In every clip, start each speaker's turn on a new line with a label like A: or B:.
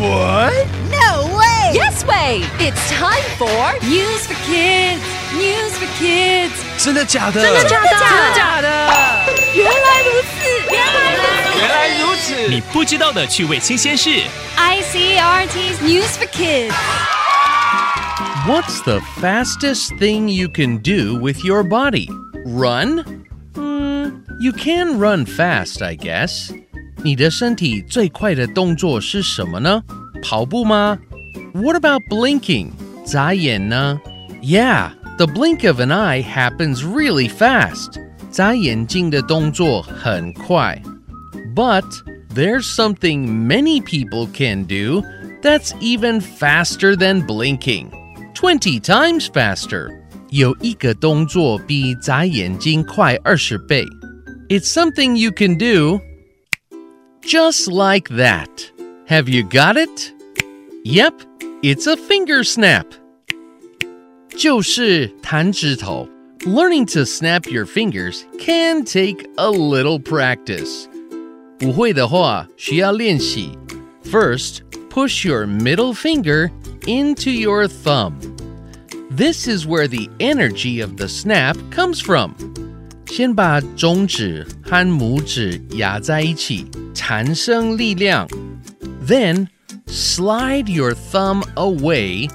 A: What?
B: No way!
C: Yes way! It's time for News for Kids. News for Kids.
A: 真的假的？
C: 真的假的？
B: 真的假的？
C: 原来如此，原来如此。
A: 原来如此。
D: 你不知道的趣味新鲜事。
C: ICRT's News for Kids.
E: What's the fastest thing you can do with your body? Run? Hmm, you can run fast, I guess. 你的身体最快的动作是什么呢？跑步吗？What about blinking? 眨眼呢？Yeah, the blink of an eye happens really fast. 眨眼睛的动作很快。But there's something many people can do that's even faster than blinking. 20 times faster. 有一个动作比眨眼睛快20倍。It's something you can do just like that. Have you got it? Yep, it's a finger snap. 就是弹指头。Learning to snap your fingers can take a little practice. 不会的话，需要练习。First, push your middle finger into your thumb. This is where the energy of the snap comes from. 先把中指和拇指压在一起，产生力量。Then, slide your thumb away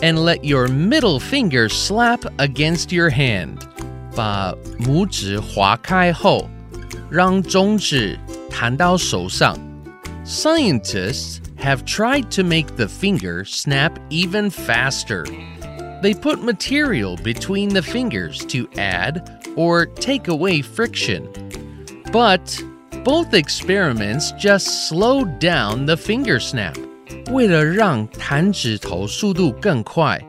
E: and let your middle finger slap against your hand. 把拇指划开后，让中指弹到手上。Scientists have tried to make the finger snap even faster. They put material between the fingers to add or take away friction. But both experiments just slowed down the finger snap. 为了让弹指头速度更快，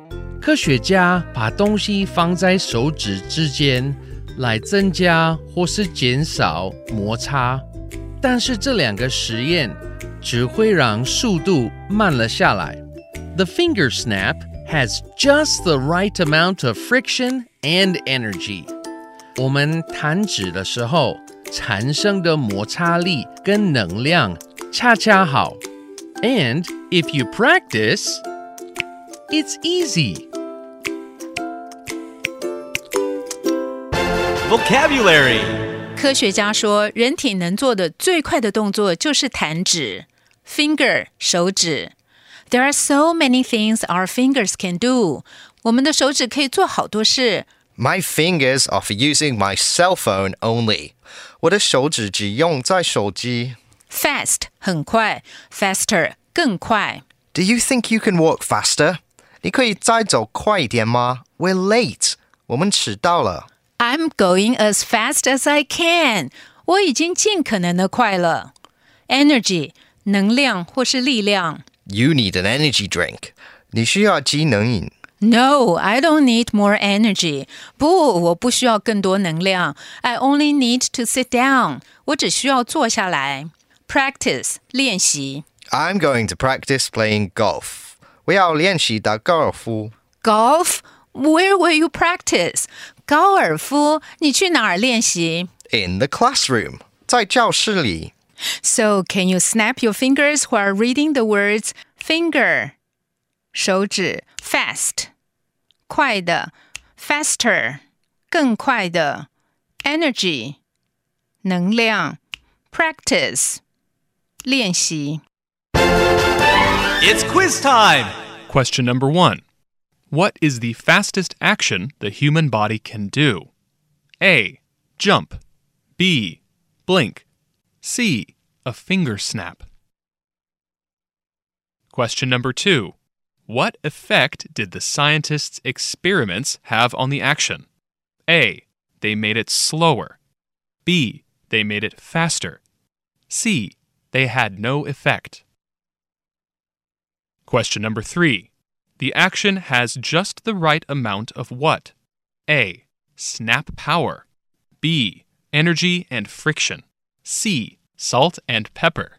E: 科学家把东西放在手指之间，来增加或是减少摩擦。但是这两个实验只会让速度慢了下来。The finger snap has just the right amount of friction and energy. 我们弹指的时候产生的摩擦力跟能量恰恰好。And if you practice, it's easy.
D: Vocabulary
B: 科学家说，人体能做的最快的动作就是弹指 （finger） 手指。There are so many things our fingers can do. 我们的手指可以做好多事。
F: My fingers are for using my cell phone only. 我的手指只用在手机。
B: Fast 很快，faster 更快。
F: Do you think you can walk faster? 你可以再走快一点吗？We're late. 我们迟到了。
B: I'm going as fast as I can. 我已经尽可能的快了。Energy 能量或是力量。
F: You need an energy drink. 你需要机能饮。
B: No, I don't need more energy. 不，我不需要更多能量。I only need to sit down. 我只需要坐下来。Practice 练习。
F: I'm going to practice playing golf. 我要练习打高尔夫。
B: Golf? Where will you practice? 高尔夫？你去哪儿练习
F: In the classroom. 在教室里。
B: So, can you snap your fingers while reading the words finger? 手指 fast 快的 faster 更快的 energy 能量 practice 练习
D: It's quiz time.
G: Question number one What is the fastest action the human body can do? A. Jump. B. Blink. C. A finger snap. Question number two What effect did the scientists' experiments have on the action? A. They made it slower. B. They made it faster. C. They had no effect. Question number three. The action has just the right amount of what? A. Snap power. B. Energy and friction. C. Salt and pepper.